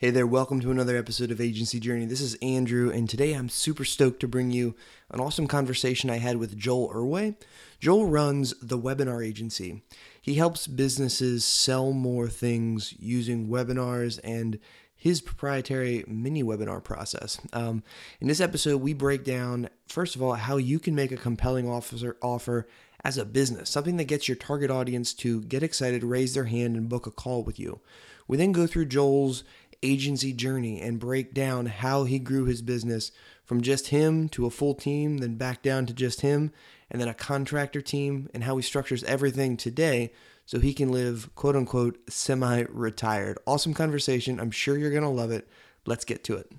Hey there, welcome to another episode of Agency Journey. This is Andrew, and today I'm super stoked to bring you an awesome conversation I had with Joel Erway. Joel runs the Webinar Agency. He helps businesses sell more things using webinars and his proprietary mini webinar process. Um, in this episode, we break down, first of all, how you can make a compelling officer offer as a business, something that gets your target audience to get excited, raise their hand, and book a call with you. We then go through Joel's agency journey and break down how he grew his business from just him to a full team, then back down to just him, and then a contractor team, and how he structures everything today so he can live quote unquote semi retired. Awesome conversation. I'm sure you're going to love it. Let's get to it.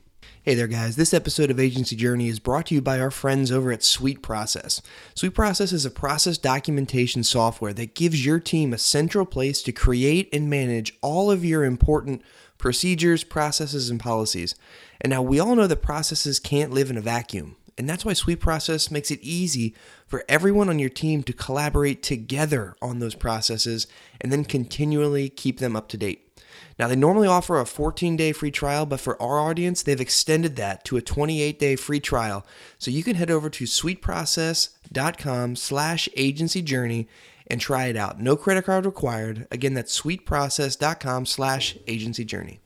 Hey there, guys. This episode of Agency Journey is brought to you by our friends over at Sweet Process. Sweet Process is a process documentation software that gives your team a central place to create and manage all of your important procedures, processes, and policies. And now we all know that processes can't live in a vacuum. And that's why Sweet Process makes it easy for everyone on your team to collaborate together on those processes and then continually keep them up to date. Now, they normally offer a 14 day free trial, but for our audience, they've extended that to a 28 day free trial. So you can head over to sweetprocess.com slash agency journey and try it out. No credit card required. Again, that's sweetprocess.com slash agency journey.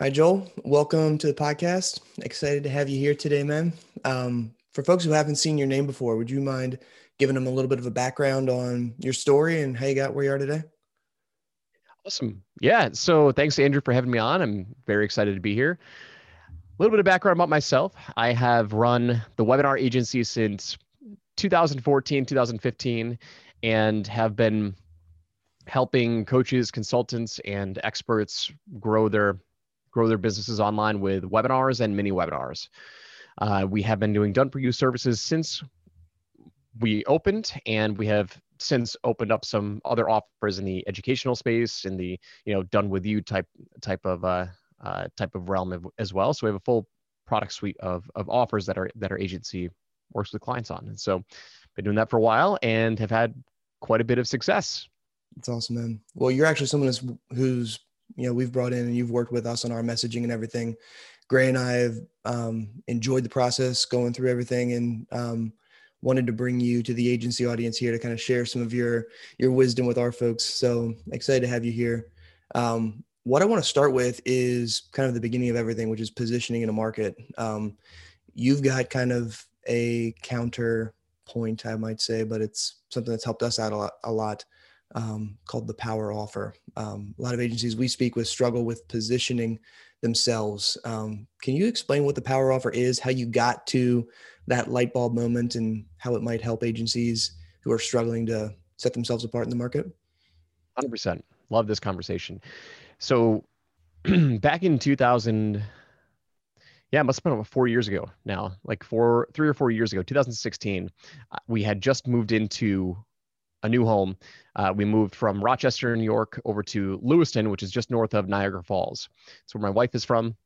All right, Joel, welcome to the podcast. Excited to have you here today, man. Um, for folks who haven't seen your name before, would you mind giving them a little bit of a background on your story and how you got where you are today? Awesome. Yeah. So thanks, Andrew, for having me on. I'm very excited to be here. A little bit of background about myself. I have run the webinar agency since 2014, 2015, and have been helping coaches, consultants, and experts grow their grow their businesses online with webinars and mini webinars. Uh, we have been doing done for you services since we opened, and we have since opened up some other offers in the educational space, in the you know done with you type type of uh, uh, type of realm as well. So we have a full product suite of of offers that are that are agency works with clients on. And so been doing that for a while and have had quite a bit of success. It's awesome, man. Well, you're actually someone who's, who's you know, we've brought in and you've worked with us on our messaging and everything. Gray and I have um, enjoyed the process going through everything and um, wanted to bring you to the agency audience here to kind of share some of your your wisdom with our folks. So excited to have you here. Um, what I want to start with is kind of the beginning of everything, which is positioning in a market. Um, you've got kind of a counterpoint, I might say, but it's something that's helped us out a lot, a lot um, called the power offer. Um, a lot of agencies we speak with struggle with positioning themselves. Um, can you explain what the power offer is, how you got to that light bulb moment, and how it might help agencies who are struggling to set themselves apart in the market? 100%. Love this conversation. So, back in 2000, yeah, it must have been about four years ago now, like four, three or four years ago, 2016. Uh, we had just moved into a new home. Uh, we moved from Rochester, New York, over to Lewiston, which is just north of Niagara Falls. It's where my wife is from.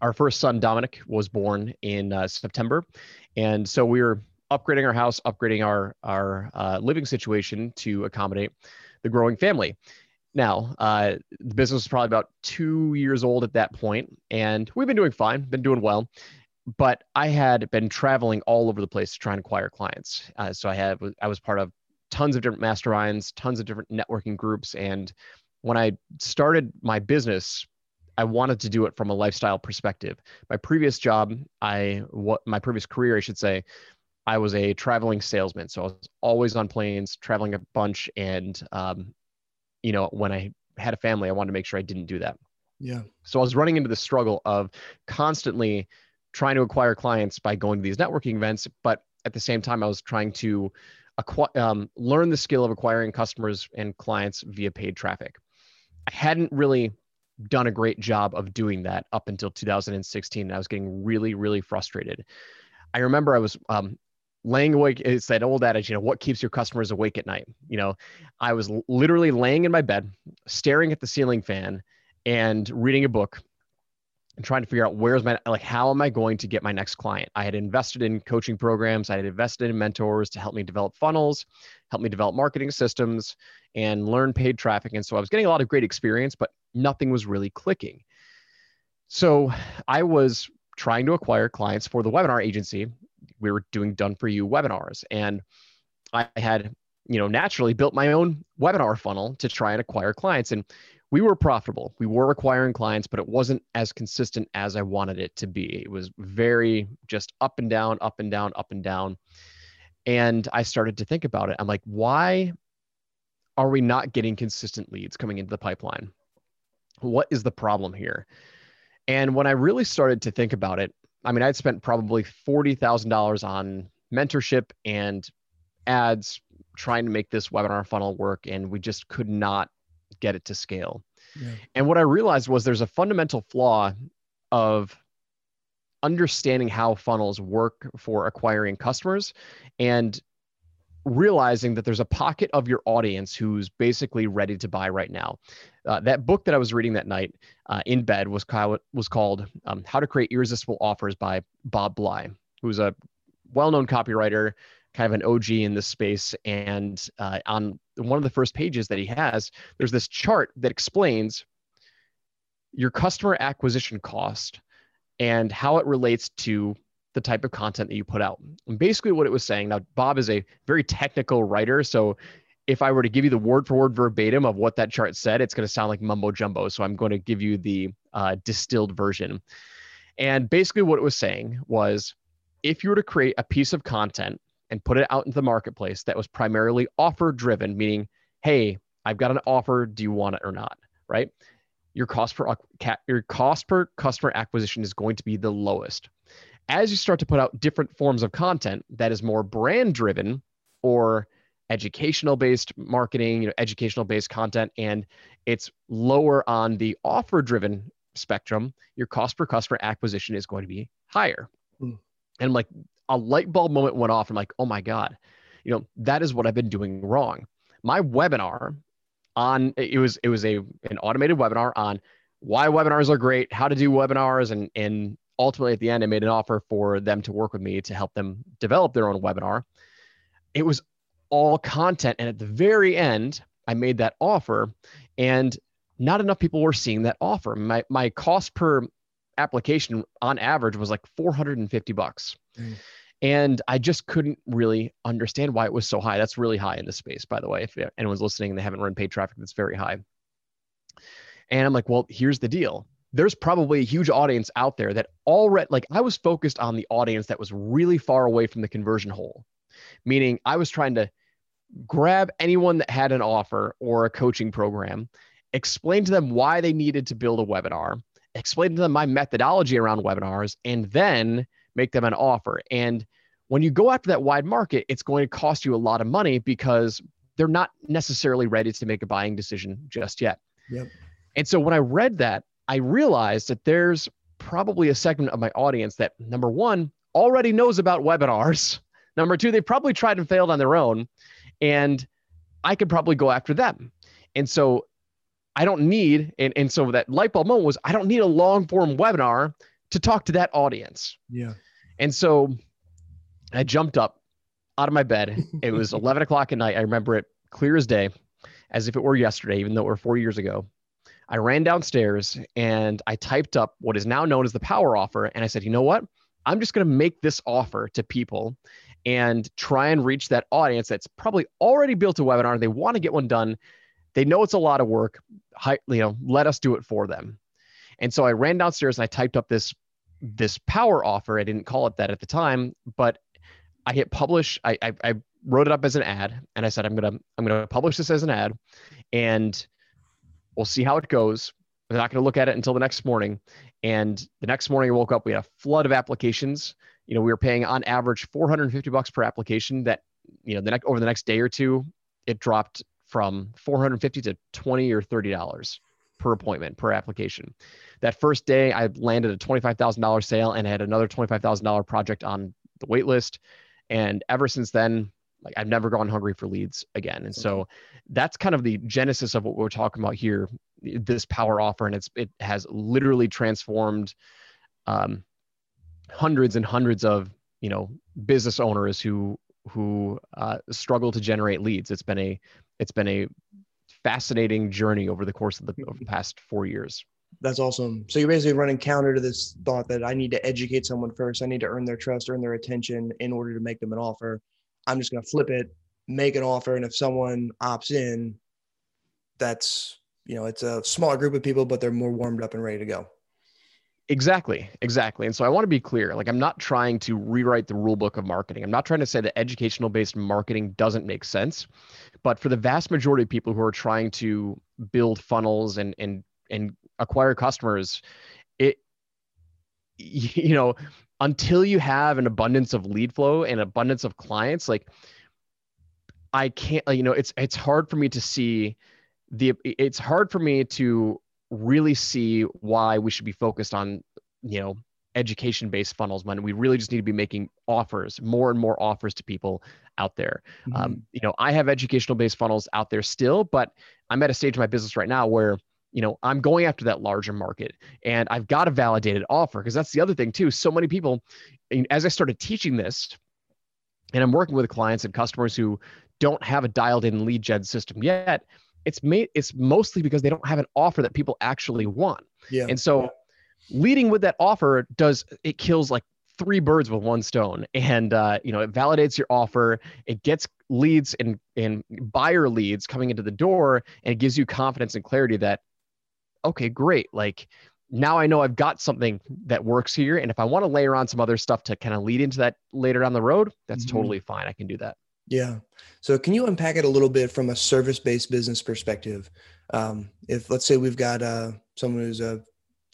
Our first son, Dominic, was born in uh, September, and so we were upgrading our house, upgrading our our uh, living situation to accommodate the growing family. Now, uh, the business was probably about two years old at that point, and we've been doing fine, been doing well. But I had been traveling all over the place to try and acquire clients. Uh, so I had I was part of tons of different masterminds, tons of different networking groups, and when I started my business, I wanted to do it from a lifestyle perspective. My previous job, I what my previous career, I should say, I was a traveling salesman. So I was always on planes, traveling a bunch, and um, you know, when I had a family, I wanted to make sure I didn't do that. Yeah. So I was running into the struggle of constantly trying to acquire clients by going to these networking events, but at the same time, I was trying to acquire, um, learn the skill of acquiring customers and clients via paid traffic. I hadn't really done a great job of doing that up until 2016. And I was getting really, really frustrated. I remember I was um, laying awake eh, it's that old adage you know what keeps your customers awake at night you know i was literally laying in my bed staring at the ceiling fan and reading a book and trying to figure out where's my like how am I going to get my next client. I had invested in coaching programs, I had invested in mentors to help me develop funnels, help me develop marketing systems and learn paid traffic. And so I was getting a lot of great experience, but nothing was really clicking. So I was trying to acquire clients for the webinar agency. We were doing done for you webinars and I had you know naturally built my own webinar funnel to try and acquire clients and we were profitable. We were acquiring clients, but it wasn't as consistent as I wanted it to be. It was very just up and down, up and down, up and down. And I started to think about it. I'm like, why are we not getting consistent leads coming into the pipeline? What is the problem here? And when I really started to think about it, I mean, I'd spent probably $40,000 on mentorship and ads trying to make this webinar funnel work, and we just could not get it to scale. Yeah. And what I realized was there's a fundamental flaw of understanding how funnels work for acquiring customers and realizing that there's a pocket of your audience who's basically ready to buy right now. Uh, that book that I was reading that night uh, in bed was, called, was called um, How to Create Irresistible Offers by Bob Bly, who's a well known copywriter, kind of an OG in this space. And uh, on one of the first pages that he has, there's this chart that explains your customer acquisition cost and how it relates to the type of content that you put out. And basically, what it was saying now, Bob is a very technical writer. So if I were to give you the word for word verbatim of what that chart said, it's going to sound like mumbo jumbo. So I'm going to give you the uh, distilled version. And basically, what it was saying was if you were to create a piece of content and put it out into the marketplace that was primarily offer driven, meaning, hey, I've got an offer. Do you want it or not? Right? Your cost per your cost per customer acquisition is going to be the lowest. As you start to put out different forms of content that is more brand driven or educational based marketing, you know, educational based content, and it's lower on the offer driven spectrum, your cost per customer acquisition is going to be higher. Mm. And I'm like, a light bulb moment went off. I'm like, oh my God, you know, that is what I've been doing wrong. My webinar on it was it was a an automated webinar on why webinars are great, how to do webinars, and and ultimately at the end I made an offer for them to work with me to help them develop their own webinar. It was all content, and at the very end, I made that offer, and not enough people were seeing that offer. My my cost per application on average was like 450 bucks. Mm. And I just couldn't really understand why it was so high. That's really high in this space, by the way. If anyone's listening and they haven't run paid traffic, that's very high. And I'm like, well, here's the deal. There's probably a huge audience out there that already, like, I was focused on the audience that was really far away from the conversion hole, meaning I was trying to grab anyone that had an offer or a coaching program, explain to them why they needed to build a webinar, explain to them my methodology around webinars, and then make them an offer. And when you go after that wide market, it's going to cost you a lot of money because they're not necessarily ready to make a buying decision just yet. Yep. And so when I read that, I realized that there's probably a segment of my audience that number one already knows about webinars. Number two, they probably tried and failed on their own. And I could probably go after them. And so I don't need, and, and so that light bulb moment was I don't need a long form webinar to talk to that audience. Yeah. And so I jumped up out of my bed. It was 11 o'clock at night. I remember it clear as day, as if it were yesterday, even though it were four years ago. I ran downstairs and I typed up what is now known as the power offer. And I said, you know what? I'm just going to make this offer to people and try and reach that audience that's probably already built a webinar. They want to get one done. They know it's a lot of work. You know, let us do it for them. And so I ran downstairs and I typed up this this power offer. I didn't call it that at the time, but I hit publish. I, I, I wrote it up as an ad, and I said I'm gonna I'm gonna publish this as an ad, and we'll see how it goes. We're not gonna look at it until the next morning. And the next morning I woke up, we had a flood of applications. You know, we were paying on average 450 bucks per application. That you know, the next over the next day or two, it dropped from 450 to 20 or 30 dollars per appointment per application. That first day, I landed a $25,000 sale and had another $25,000 project on the wait list. And ever since then, like I've never gone hungry for leads again. And so that's kind of the genesis of what we're talking about here this power offer and it's it has literally transformed um, hundreds and hundreds of you know business owners who who uh, struggle to generate leads it's been a it's been a fascinating journey over the course of the, of the past four years that's awesome. So you're basically running counter to this thought that I need to educate someone first. I need to earn their trust, earn their attention in order to make them an offer. I'm just going to flip it, make an offer, and if someone opts in, that's you know it's a smaller group of people, but they're more warmed up and ready to go. Exactly, exactly. And so I want to be clear. Like I'm not trying to rewrite the rule book of marketing. I'm not trying to say that educational based marketing doesn't make sense, but for the vast majority of people who are trying to build funnels and and and acquire customers, it you know, until you have an abundance of lead flow and abundance of clients, like I can't, you know, it's it's hard for me to see the it's hard for me to really see why we should be focused on, you know, education based funnels when we really just need to be making offers more and more offers to people out there mm-hmm. um, you know i have educational based funnels out there still but i'm at a stage in my business right now where you know i'm going after that larger market and i've got a validated offer because that's the other thing too. So many people as i started teaching this and i'm working with clients and customers who don't have a dialed in lead gen system yet it's made it's mostly because they don't have an offer that people actually want. Yeah. And so leading with that offer does it kills like three birds with one stone and uh, you know it validates your offer it gets leads and and buyer leads coming into the door and it gives you confidence and clarity that okay, great. Like now I know I've got something that works here. And if I want to layer on some other stuff to kind of lead into that later down the road, that's mm-hmm. totally fine. I can do that. Yeah. So can you unpack it a little bit from a service-based business perspective? Um, if let's say we've got uh, someone who's a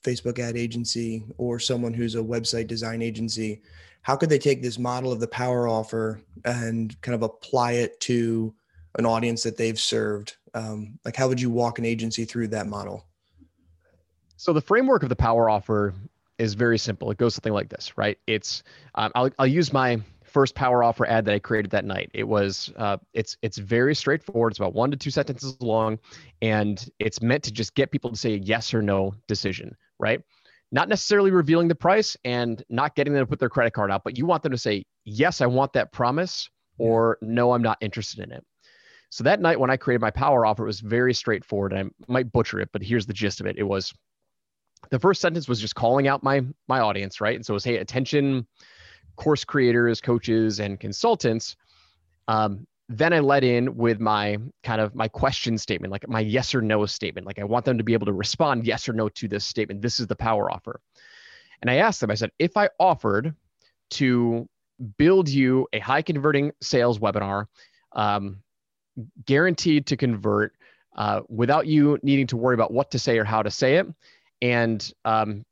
Facebook ad agency or someone who's a website design agency, how could they take this model of the power offer and kind of apply it to an audience that they've served? Um, like, how would you walk an agency through that model? So the framework of the power offer is very simple. It goes something like this, right? It's um, I'll I'll use my first power offer ad that I created that night. It was uh, it's it's very straightforward. It's about one to two sentences long, and it's meant to just get people to say a yes or no decision, right? Not necessarily revealing the price and not getting them to put their credit card out, but you want them to say yes, I want that promise, or no, I'm not interested in it. So that night when I created my power offer, it was very straightforward. I might butcher it, but here's the gist of it. It was the first sentence was just calling out my my audience, right? And so it was, hey, attention, course creators, coaches, and consultants. Um, then I led in with my kind of my question statement, like my yes or no statement. Like I want them to be able to respond yes or no to this statement. This is the power offer. And I asked them, I said, if I offered to build you a high converting sales webinar, um, guaranteed to convert uh, without you needing to worry about what to say or how to say it, and um,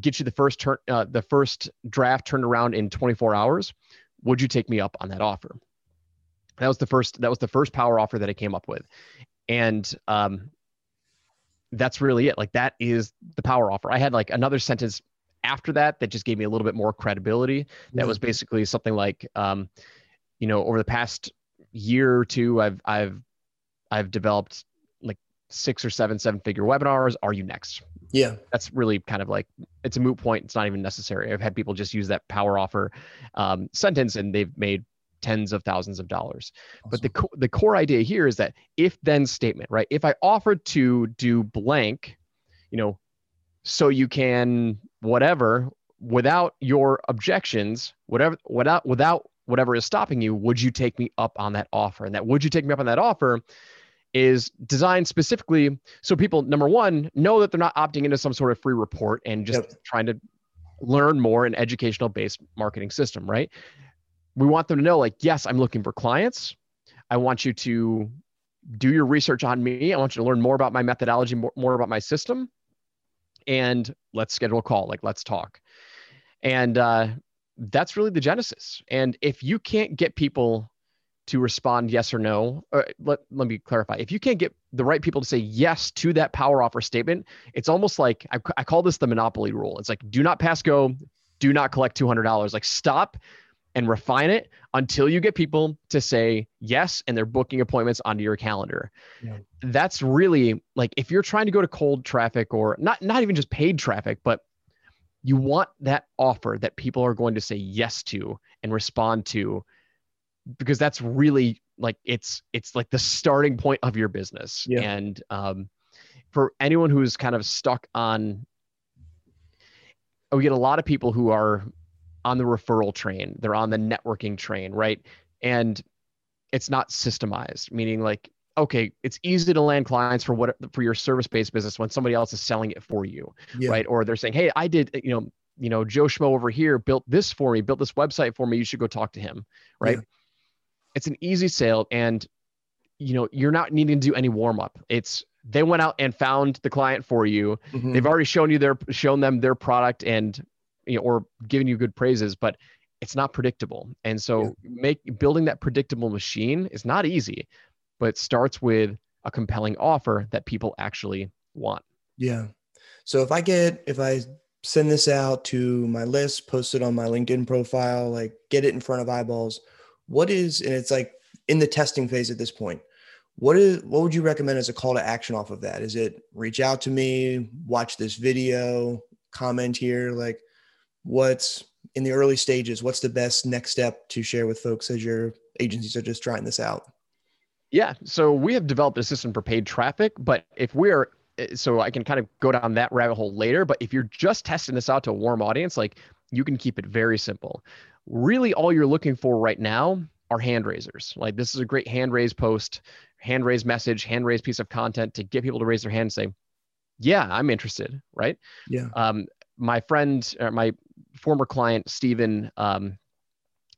get you the first turn, uh, the first draft turned around in 24 hours, would you take me up on that offer? That was the first. That was the first power offer that I came up with, and um, that's really it. Like that is the power offer. I had like another sentence after that that just gave me a little bit more credibility. That was basically something like, um, you know, over the past year or two, I've I've I've developed six or seven seven figure webinars are you next? Yeah. That's really kind of like it's a moot point it's not even necessary. I've had people just use that power offer um, sentence and they've made tens of thousands of dollars. Awesome. but the, co- the core idea here is that if then statement right? If i offered to do blank you know so you can whatever without your objections whatever without without whatever is stopping you would you take me up on that offer? And that would you take me up on that offer is designed specifically so people number one know that they're not opting into some sort of free report and just yep. trying to learn more an educational based marketing system right? We want them to know like yes i'm looking for clients. I want you to do your research on me. I want you to learn more about my methodology more, more about my system. And let's schedule a call like let's talk. And uh, that's really the genesis. And if you can't get people to respond yes or no. Or let, let me clarify. If you can't get the right people to say yes to that power offer statement, it's almost like I, I call this the monopoly rule. It's like do not pass go, do not collect $200. Like stop and refine it until you get people to say yes and they're booking appointments onto your calendar. Yeah. That's really like if you're trying to go to cold traffic or not not even just paid traffic, but you want that offer that people are going to say yes to and respond to because that's really like it's it's like the starting point of your business yeah. and um, for anyone who's kind of stuck on we get a lot of people who are on the referral train they're on the networking train right and it's not systemized meaning like okay it's easy to land clients for what for your service-based business when somebody else is selling it for you yeah. right or they're saying hey i did you know you know joe schmo over here built this for me built this website for me you should go talk to him right yeah. It's an easy sale and you know you're not needing to do any warm up it's they went out and found the client for you. Mm-hmm. they've already shown you their shown them their product and you know, or given you good praises but it's not predictable. And so yeah. make building that predictable machine is not easy but it starts with a compelling offer that people actually want. Yeah. So if i get if i send this out to my list post it on my linkedin profile like get it in front of eyeballs what is and it's like in the testing phase at this point what is what would you recommend as a call to action off of that? Is it reach out to me watch this video comment here? Like what's in the early stages what's the best next step to share with folks as your agencies are just trying this out? Yeah so we have developed a system for paid traffic but if we're eh, so i can kind of go down that rabbit hole later but if you're just testing this out to a warm audience like you can keep it very simple really all you're looking for right now are hand raisers like this is a great hand raise post hand raise message, hand raise piece of content to get people to raise their hand and say, yeah, I'm interested. Right. Yeah. Um, my friend, uh, my former client, Steven, um,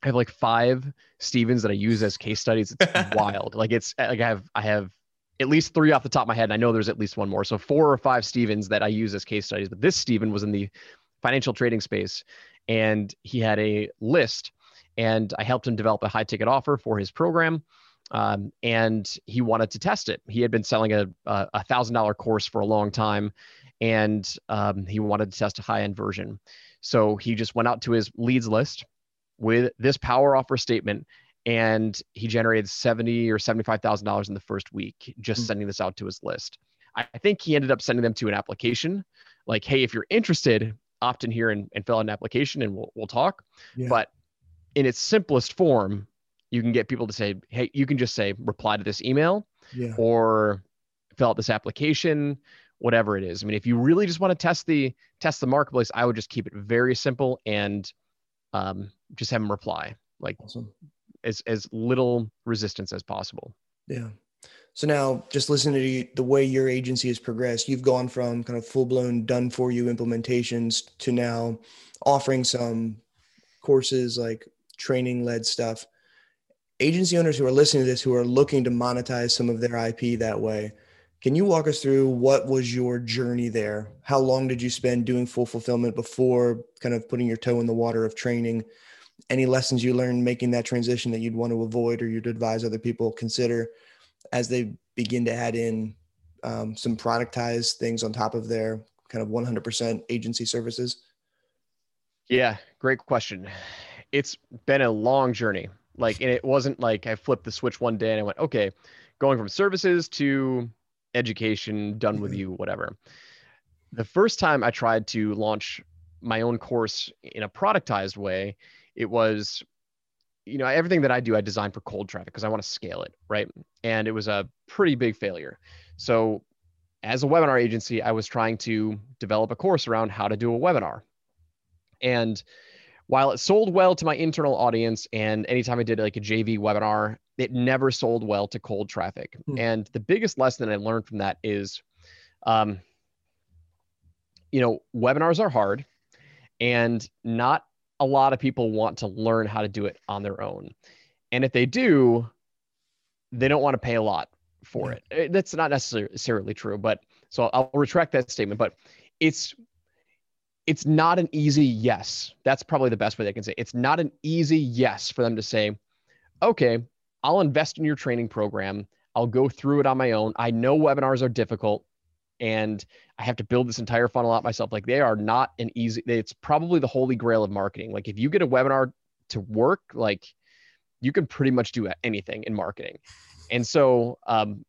I have like five Stevens that I use as case studies. It's wild. Like it's like I have, I have at least three off the top of my head. And I know there's at least one more. So four or five Stevens that I use as case studies. But this Steven was in the financial trading space and he had a list and I helped him develop a high ticket offer for his program um, and he wanted to test it. He had been selling a a thousand dollar course for a long time, and um, he wanted to test a high end version. So he just went out to his leads list with this power offer statement, and he generated seventy or seventy five thousand dollars in the first week just mm-hmm. sending this out to his list. I think he ended up sending them to an application, like, "Hey, if you're interested, opt in here and, and fill out an application, and we'll we'll talk." Yeah. But in its simplest form, you can get people to say, hey, you can just say reply to this email yeah. or fill out this application, whatever it is. I mean, if you really just want to test the test the marketplace, I would just keep it very simple and um, just have them reply like awesome. as as little resistance as possible. Yeah. So now, just listening to you, the way your agency has progressed, you've gone from kind of full blown done for you implementations to now offering some courses like training led stuff agency owners who are listening to this who are looking to monetize some of their IP that way, can you walk us through what was your journey there? How long did you spend doing full fulfillment before kind of putting your toe in the water of training? Any lessons you learned making that transition that you'd want to avoid or you'd advise other people consider as they begin to add in um, some productized things on top of their kind of 100% agency services? Yeah, great question. It's been a long journey. Like, and it wasn't like I flipped the switch one day and I went, okay, going from services to education, done with mm-hmm. you, whatever. The first time I tried to launch my own course in a productized way, it was, you know, everything that I do, I design for cold traffic because I want to scale it, right? And it was a pretty big failure. So, as a webinar agency, I was trying to develop a course around how to do a webinar. And while it sold well to my internal audience and anytime I did like a JV webinar, it never sold well to cold traffic. Mm. And the biggest lesson I learned from that is, um, you know, webinars are hard and not a lot of people want to learn how to do it on their own. And if they do, they don't want to pay a lot for it. Eh, that's not necessarily true, but so I'll retract that statement. But it's it's not an easy yes. That's probably the best way they can say. It's not an easy yes for them to say, okay, I'll invest in your training program. I'll go through it on my own. I know webinars are difficult and I have to build this entire funnel out myself. Like they are not an easy, it's probably the holy grail of marketing. Like if you get a webinar to work, like you can pretty much do anything in marketing. And so, um,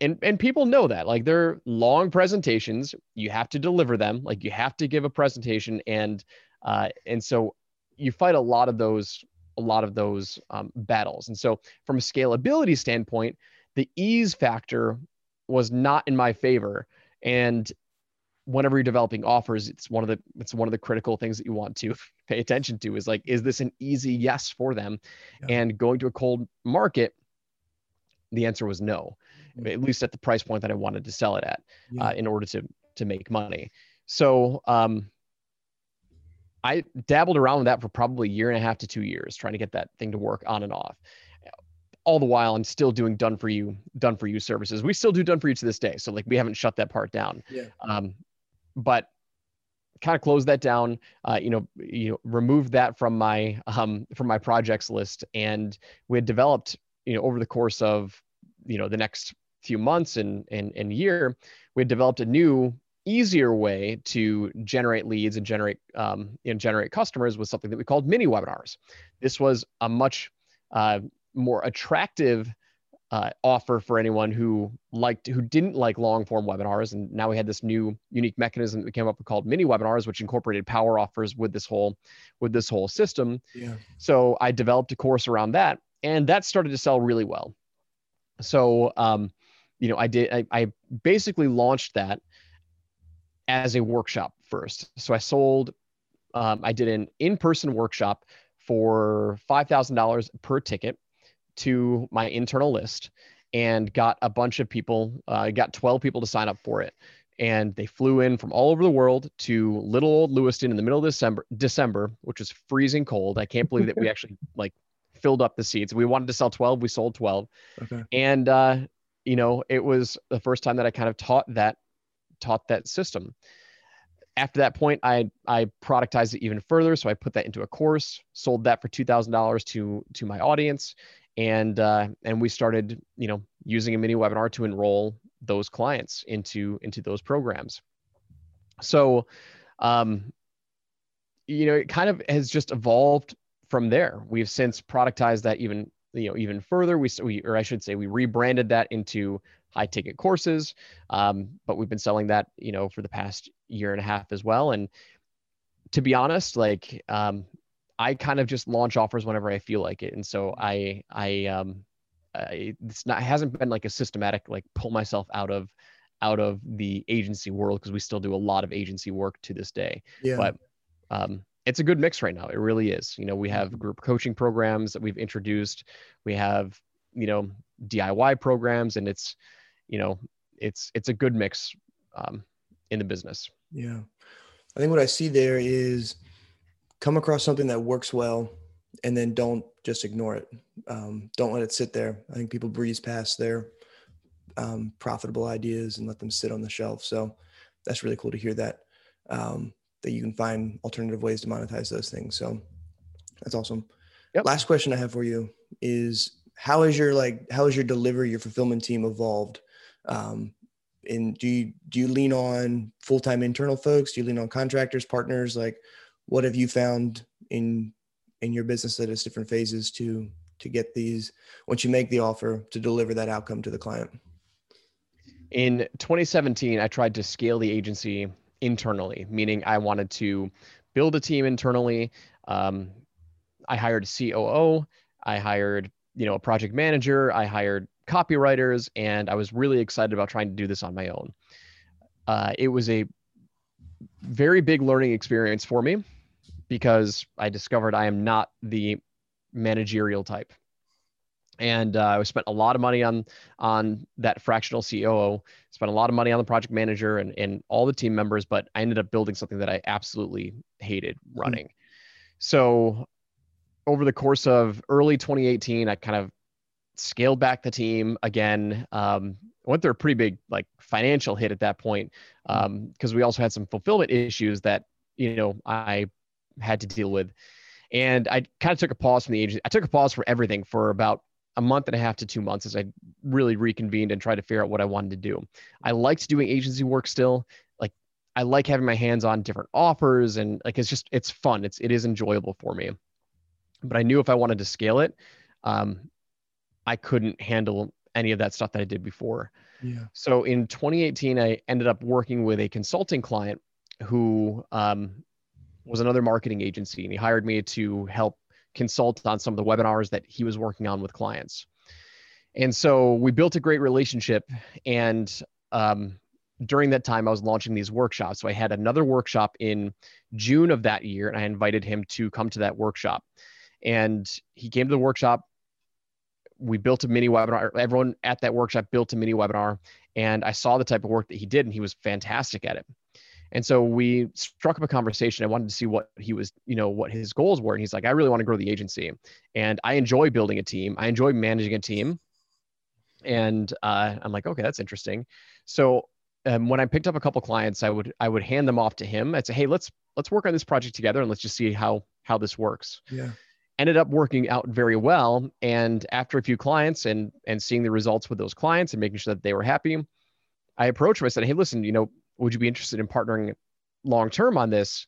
and and people know that like they're long presentations. You have to deliver them. Like you have to give a presentation, and uh, and so you fight a lot of those a lot of those um, battles. And so, from a scalability standpoint, the ease factor was not in my favor. And whenever you're developing offers, it's one of the it's one of the critical things that you want to pay attention to is like, is this an easy yes for them? Yeah. And going to a cold market, the answer was no, mm-hmm. at least at the price point that I wanted to sell it at, yeah. uh, in order to to make money. So um, I dabbled around with that for probably a year and a half to two years, trying to get that thing to work on and off. All the while, I'm still doing done for you, done for you services. We still do done for you to this day. So like we haven't shut that part down. Yeah. Um, but kind of closed that down. Uh, you know, you know, removed that from my um from my projects list, and we had developed you know over the course of you know the next few months and and and year, we had developed a new easier way to generate leads and generate um, and generate customers was something that we called mini webinars. This was a much uh, more attractive uh, offer for anyone who liked who didn't like long form webinars and now we had this new unique mechanism that we came up with called mini webinars which incorporated power offers with this whole with this whole system yeah. so i developed a course around that and that started to sell really well so um, you know i did I, I basically launched that as a workshop first. So I sold, um, I did an in person workshop for $5,000 per ticket to my internal list and got a bunch of people, I uh, got 12 people to sign up for it. And they flew in from all over the world to little old Lewiston in the middle of December, December, which was freezing cold. I can't believe that we actually like filled up the seats. We wanted to sell 12, we sold 12. Okay. And, uh, you know, it was the first time that I kind of taught that taught that system. After that point, I I productized it even further. So I put that into a course, sold that for two thousand dollars to to my audience, and uh, and we started you know using a mini webinar to enroll those clients into into those programs. So, um, you know, it kind of has just evolved from there. We've since productized that even you know even further. We, we or I should say we rebranded that into high ticket courses. Um, but we've been selling that, you know, for the past year and a half as well. And to be honest, like um, I kind of just launch offers whenever I feel like it. And so I, I, um, I, it's not, it hasn't been like a systematic, like pull myself out of, out of the agency world because we still do a lot of agency work to this day. Yeah. But um, it's a good mix right now. It really is. You know, we have group coaching programs that we've introduced. We have, you know, DIY programs, and it's you know, it's it's a good mix um, in the business. Yeah, I think what I see there is come across something that works well, and then don't just ignore it. Um, don't let it sit there. I think people breeze past their um, profitable ideas and let them sit on the shelf. So that's really cool to hear that um, that you can find alternative ways to monetize those things. So that's awesome. Yep. Last question I have for you is how is your like how is your delivery your fulfillment team evolved um, and do you do you lean on full-time internal folks do you lean on contractors partners like what have you found in in your business at its different phases to to get these once you make the offer to deliver that outcome to the client? In 2017 i tried to scale the agency internally meaning i wanted to build a team internally. Um, i hired a coo i hired you know a project manager i hired copywriters, and I was really excited about trying to do this on my own. Uh, it was a very big learning experience for me because I discovered I am not the managerial type. And uh, I spent a lot of money on on that fractional COO. Spent a lot of money on the project manager and and all the team members, but I ended up building something that I absolutely hated running. Mm-hmm. So over the course of early 2018, I kind of scaled back the team again. Um, went through a pretty big like financial hit at that point because um, we also had some fulfillment issues that you know I had to deal with, and I kind of took a pause from the agency. I took a pause from everything for about a month and a half to two months as I really reconvened and tried to figure out what I wanted to do. I liked doing agency work still. Like I like having my hands on different offers and like it's just it's fun. It's it is enjoyable for me. but I knew if I wanted to scale it, um, I couldn't handle any of that stuff that I did before. Yeah. So in 2018, I ended up working with a consulting client who um, was another marketing agency, and he hired me to help consult on some of the webinars that he was working on with clients. And so we built a great relationship. And um, during that time, I was launching these workshops. So I had another workshop in June of that year, and I invited him to come to that workshop. And he came to the workshop. We built a mini webinar. Everyone at that workshop built a mini webinar. And I saw the type of work that he did, and he was fantastic at it. And so we struck up a conversation. I wanted to see what he was, you know, what his goals were. And he's like, I really want to grow the agency. And I enjoy building a team. I enjoy managing a team. And uh, I'm like, okay, that's interesting. So um, when I picked up a couple clients, I would I would hand them off to him. I'd say, hey, let's let's work on this project together and let's just see how how this works. Yeah. Ended up working out very well. And after a few clients and and seeing the results with those clients and making sure that they were happy, I approached him. I said, hey, listen, you know, would you be interested in partnering long term on this?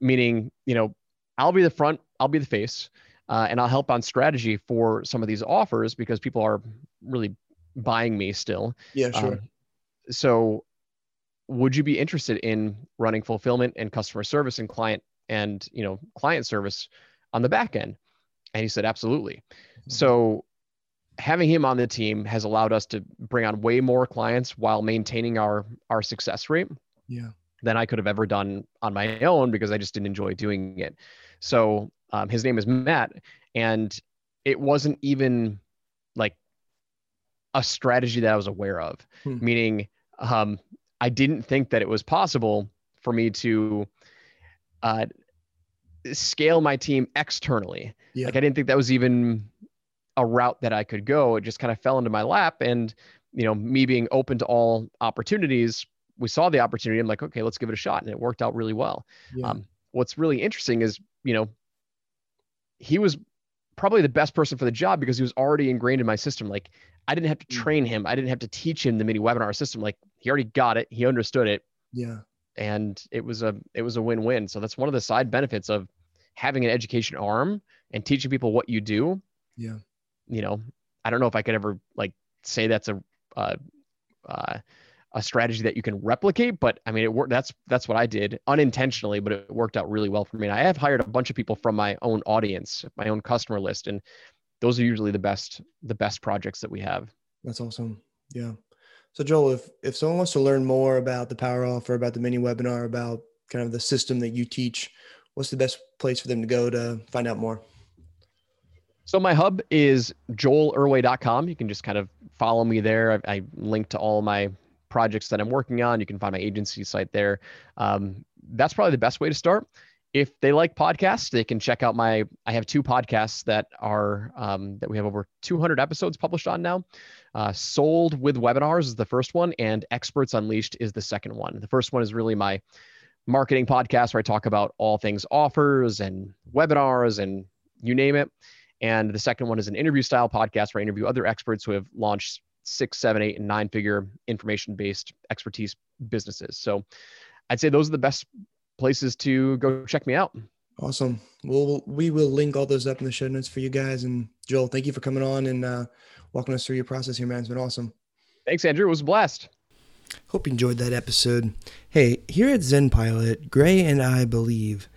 Meaning, you know, I'll be the front, I'll be the face, uh, and I'll help on strategy for some of these offers because people are really buying me still. Yeah, sure. Um, so, would you be interested in running fulfillment and customer service and client and you know client service on the back end? And he said, absolutely. Mm-hmm. So having him on the team has allowed us to bring on way more clients while maintaining our our success rate yeah than i could have ever done on my own because i just didn't enjoy doing it so um, his name is matt and it wasn't even like a strategy that i was aware of hmm. meaning um, i didn't think that it was possible for me to uh, scale my team externally yeah. like i didn't think that was even a route that I could go. It just kind of fell into my lap. And, you know, me being open to all opportunities, we saw the opportunity. I'm like, okay, let's give it a shot. And it worked out really well. Yeah. Um, what's really interesting is, you know, he was probably the best person for the job because he was already ingrained in my system. Like I didn't have to mm. train him. I didn't have to teach him the mini webinar system. Like he already got it. He understood it. Yeah. And it was a, it was a win-win. So that's one of the side benefits of having an education arm and teaching people what you do. Yeah you know, I don't know if I could ever like say that's a uh, uh, a strategy that you can replicate, but I mean, it worked. That's that's what I did unintentionally, but it worked out really well for me. And I have hired a bunch of people from my own audience, my own customer list, and those are usually the best the best projects that we have. That's awesome. Yeah. So Joel, if if someone wants to learn more about the Power Offer, about the mini webinar, about kind of the system that you teach, what's the best place for them to go to find out more? So my hub is joelerway.com. You can just kind of follow me there. I, I, link to all my projects that I'm working on. You can find my agency site there. Um, that's probably the best way to start. If they like podcasts, they can check out my. I have two podcasts that are um, that we have over 200 episodes published on now. Uh, Sold with webinars is the first one, and Experts Unleashed is the second one. The first one is really my marketing podcast where I talk about all things offers and webinars and you name it. And the second one is an interview style podcast where I interview other experts who have launched six, seven, eight, and nine figure information based expertise businesses. So I'd say those are the best places to go check me out. Awesome. Well, we will link all those up in the show notes for you guys. And Joel, thank you for coming on and uh, walking us through your process here, man. It's been awesome. Thanks, Andrew. It was a blast. Hope you enjoyed that episode. Hey, here at Zen Pilot, Gray and I believe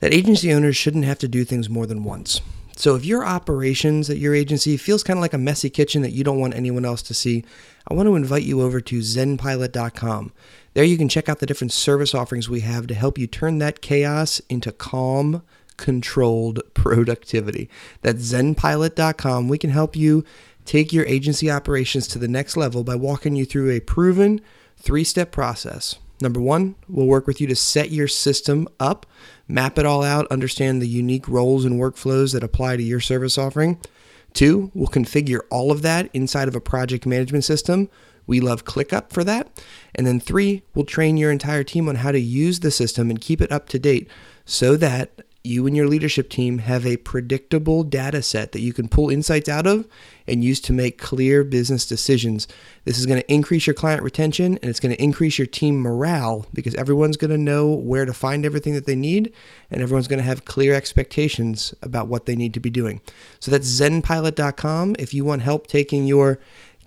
that agency owners shouldn't have to do things more than once. So if your operations at your agency feels kind of like a messy kitchen that you don't want anyone else to see, I want to invite you over to zenpilot.com. There you can check out the different service offerings we have to help you turn that chaos into calm, controlled productivity. That's zenpilot.com. We can help you take your agency operations to the next level by walking you through a proven three step process. Number one, we'll work with you to set your system up, map it all out, understand the unique roles and workflows that apply to your service offering. Two, we'll configure all of that inside of a project management system. We love ClickUp for that. And then three, we'll train your entire team on how to use the system and keep it up to date so that you and your leadership team have a predictable data set that you can pull insights out of and use to make clear business decisions. This is going to increase your client retention and it's going to increase your team morale because everyone's going to know where to find everything that they need and everyone's going to have clear expectations about what they need to be doing. So that's zenpilot.com if you want help taking your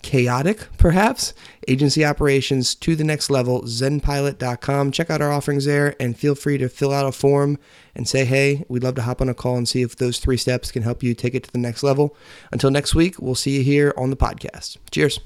chaotic, perhaps, agency operations to the next level, zenpilot.com. Check out our offerings there and feel free to fill out a form and say, hey, we'd love to hop on a call and see if those three steps can help you take it to the next level. Until next week, we'll see you here on the podcast. Cheers.